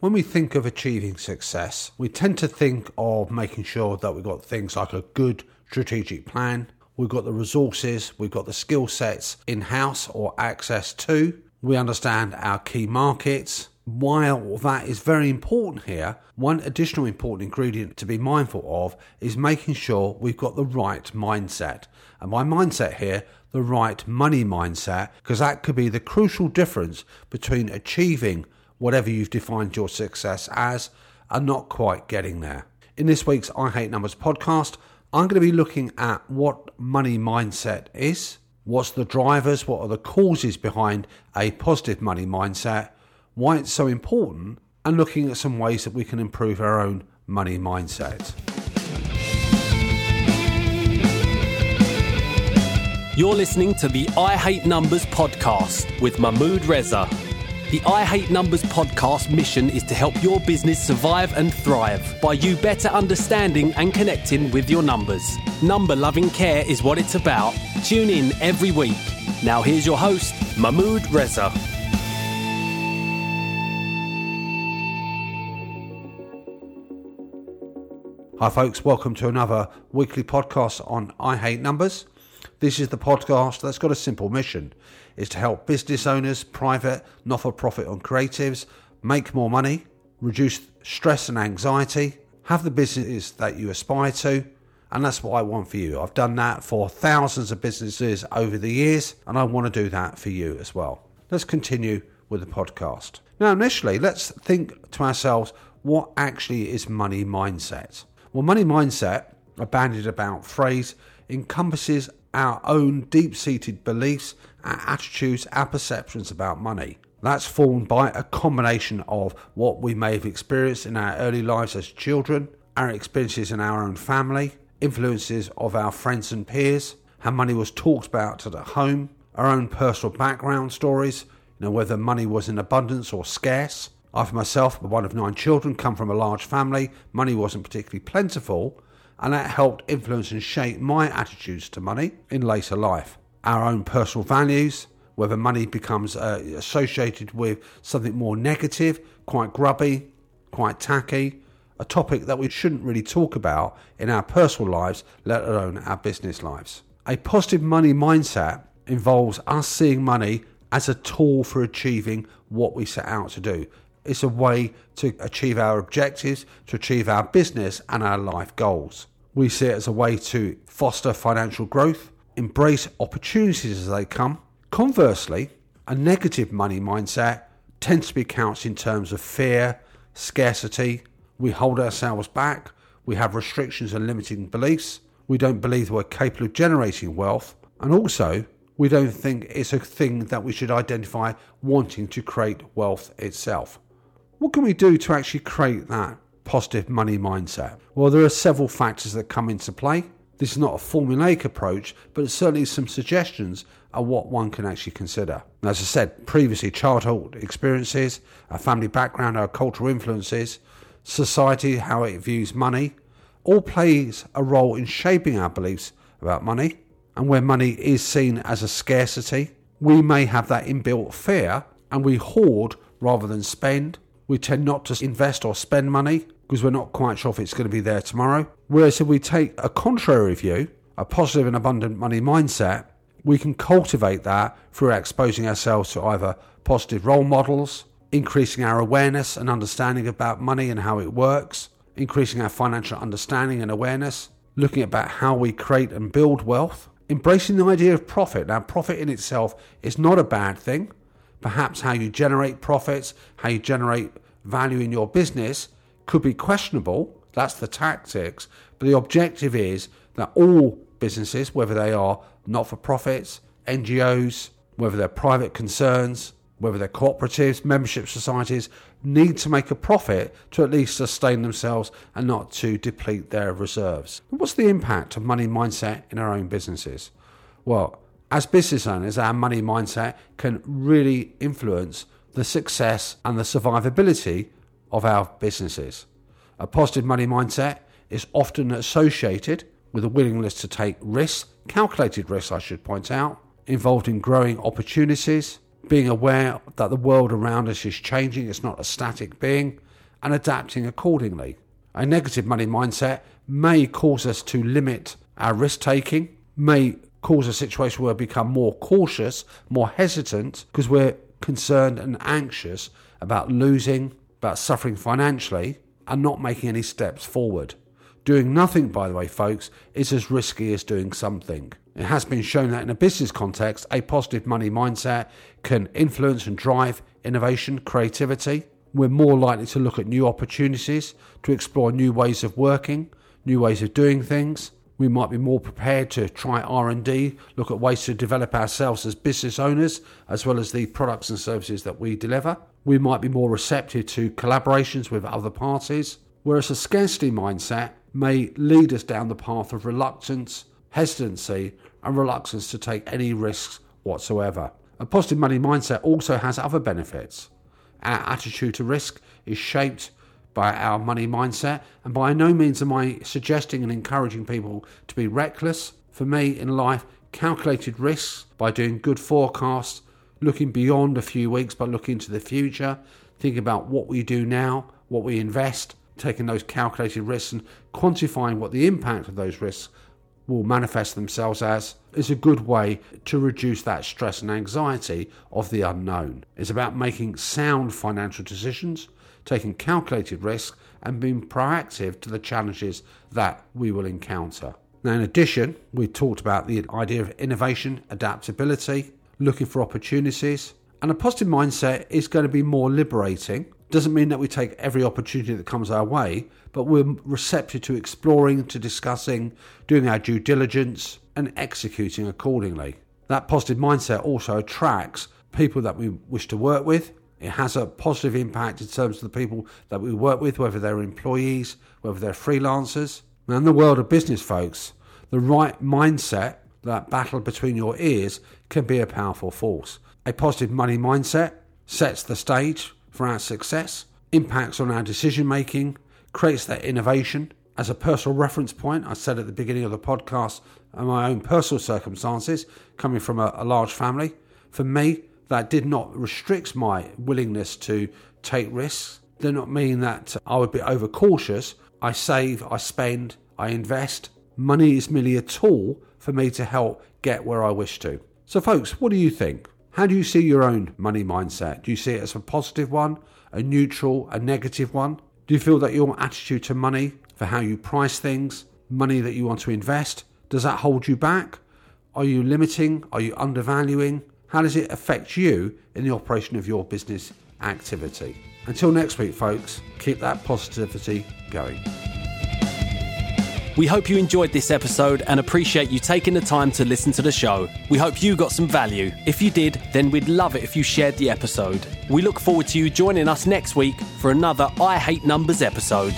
When we think of achieving success, we tend to think of making sure that we've got things like a good strategic plan, we've got the resources, we've got the skill sets in house or access to, we understand our key markets. While that is very important here, one additional important ingredient to be mindful of is making sure we've got the right mindset. And by mindset here, the right money mindset, because that could be the crucial difference between achieving whatever you've defined your success as and not quite getting there. In this week's I Hate Numbers podcast, I'm going to be looking at what money mindset is, what's the drivers, what are the causes behind a positive money mindset, why it's so important, and looking at some ways that we can improve our own money mindset. You're listening to the I Hate Numbers podcast with Mahmood Reza. The I Hate Numbers podcast mission is to help your business survive and thrive by you better understanding and connecting with your numbers. Number loving care is what it's about. Tune in every week. Now, here's your host, Mahmood Reza. Hi, folks, welcome to another weekly podcast on I Hate Numbers. This is the podcast that's got a simple mission is to help business owners, private, not for profit, and creatives make more money, reduce stress and anxiety, have the business that you aspire to. And that's what I want for you. I've done that for thousands of businesses over the years, and I want to do that for you as well. Let's continue with the podcast. Now, initially, let's think to ourselves what actually is money mindset? Well, money mindset, a bandied about phrase, encompasses our own deep seated beliefs, our attitudes, our perceptions about money. That's formed by a combination of what we may have experienced in our early lives as children, our experiences in our own family, influences of our friends and peers, how money was talked about at home, our own personal background stories, you know, whether money was in abundance or scarce. I, for myself, one of nine children, come from a large family. Money wasn't particularly plentiful, and that helped influence and shape my attitudes to money in later life. Our own personal values, whether money becomes uh, associated with something more negative, quite grubby, quite tacky, a topic that we shouldn't really talk about in our personal lives, let alone our business lives. A positive money mindset involves us seeing money as a tool for achieving what we set out to do. It's a way to achieve our objectives, to achieve our business and our life goals. We see it as a way to foster financial growth, embrace opportunities as they come. Conversely, a negative money mindset tends to be couched in terms of fear, scarcity. We hold ourselves back. We have restrictions and limiting beliefs. We don't believe we're capable of generating wealth. And also, we don't think it's a thing that we should identify wanting to create wealth itself. What can we do to actually create that positive money mindset? Well, there are several factors that come into play. This is not a formulaic approach, but it's certainly some suggestions of what one can actually consider. As I said previously, childhood experiences, our family background, our cultural influences, society, how it views money, all plays a role in shaping our beliefs about money. And where money is seen as a scarcity, we may have that inbuilt fear and we hoard rather than spend we tend not to invest or spend money because we're not quite sure if it's going to be there tomorrow. Whereas if we take a contrary view, a positive and abundant money mindset, we can cultivate that through exposing ourselves to either positive role models, increasing our awareness and understanding about money and how it works, increasing our financial understanding and awareness, looking about how we create and build wealth, embracing the idea of profit. Now, profit in itself is not a bad thing. Perhaps how you generate profits, how you generate value in your business could be questionable. That's the tactics. But the objective is that all businesses, whether they are not for profits, NGOs, whether they're private concerns, whether they're cooperatives, membership societies, need to make a profit to at least sustain themselves and not to deplete their reserves. What's the impact of money mindset in our own businesses? Well, as business owners, our money mindset can really influence the success and the survivability of our businesses. A positive money mindset is often associated with a willingness to take risks, calculated risks, I should point out, involved in growing opportunities, being aware that the world around us is changing, it's not a static being, and adapting accordingly. A negative money mindset may cause us to limit our risk taking, may cause a situation where we become more cautious, more hesitant, because we're concerned and anxious about losing, about suffering financially, and not making any steps forward. Doing nothing, by the way, folks, is as risky as doing something. It has been shown that in a business context, a positive money mindset can influence and drive innovation, creativity. We're more likely to look at new opportunities, to explore new ways of working, new ways of doing things. We might be more prepared to try R&D, look at ways to develop ourselves as business owners as well as the products and services that we deliver. We might be more receptive to collaborations with other parties, whereas a scarcity mindset may lead us down the path of reluctance, hesitancy, and reluctance to take any risks whatsoever. A positive money mindset also has other benefits. Our attitude to risk is shaped by our money mindset, and by no means am I suggesting and encouraging people to be reckless. For me in life, calculated risks by doing good forecasts, looking beyond a few weeks, but looking into the future, thinking about what we do now, what we invest, taking those calculated risks and quantifying what the impact of those risks will manifest themselves as is a good way to reduce that stress and anxiety of the unknown. It's about making sound financial decisions, taking calculated risks, and being proactive to the challenges that we will encounter. Now, in addition, we talked about the idea of innovation, adaptability, looking for opportunities, and a positive mindset is going to be more liberating doesn't mean that we take every opportunity that comes our way, but we're receptive to exploring, to discussing, doing our due diligence, and executing accordingly. That positive mindset also attracts people that we wish to work with. It has a positive impact in terms of the people that we work with, whether they're employees, whether they're freelancers. Now, in the world of business, folks, the right mindset, that battle between your ears, can be a powerful force. A positive money mindset sets the stage for our success, impacts on our decision making, creates that innovation. As a personal reference point, I said at the beginning of the podcast, my own personal circumstances, coming from a, a large family, for me, that did not restrict my willingness to take risks. Did not mean that I would be overcautious. I save, I spend, I invest. Money is merely a tool for me to help get where I wish to. So, folks, what do you think? How do you see your own money mindset? Do you see it as a positive one, a neutral, a negative one? Do you feel that your attitude to money, for how you price things, money that you want to invest, does that hold you back? Are you limiting? Are you undervaluing? How does it affect you in the operation of your business activity? Until next week, folks, keep that positivity going. We hope you enjoyed this episode and appreciate you taking the time to listen to the show. We hope you got some value. If you did, then we'd love it if you shared the episode. We look forward to you joining us next week for another I Hate Numbers episode.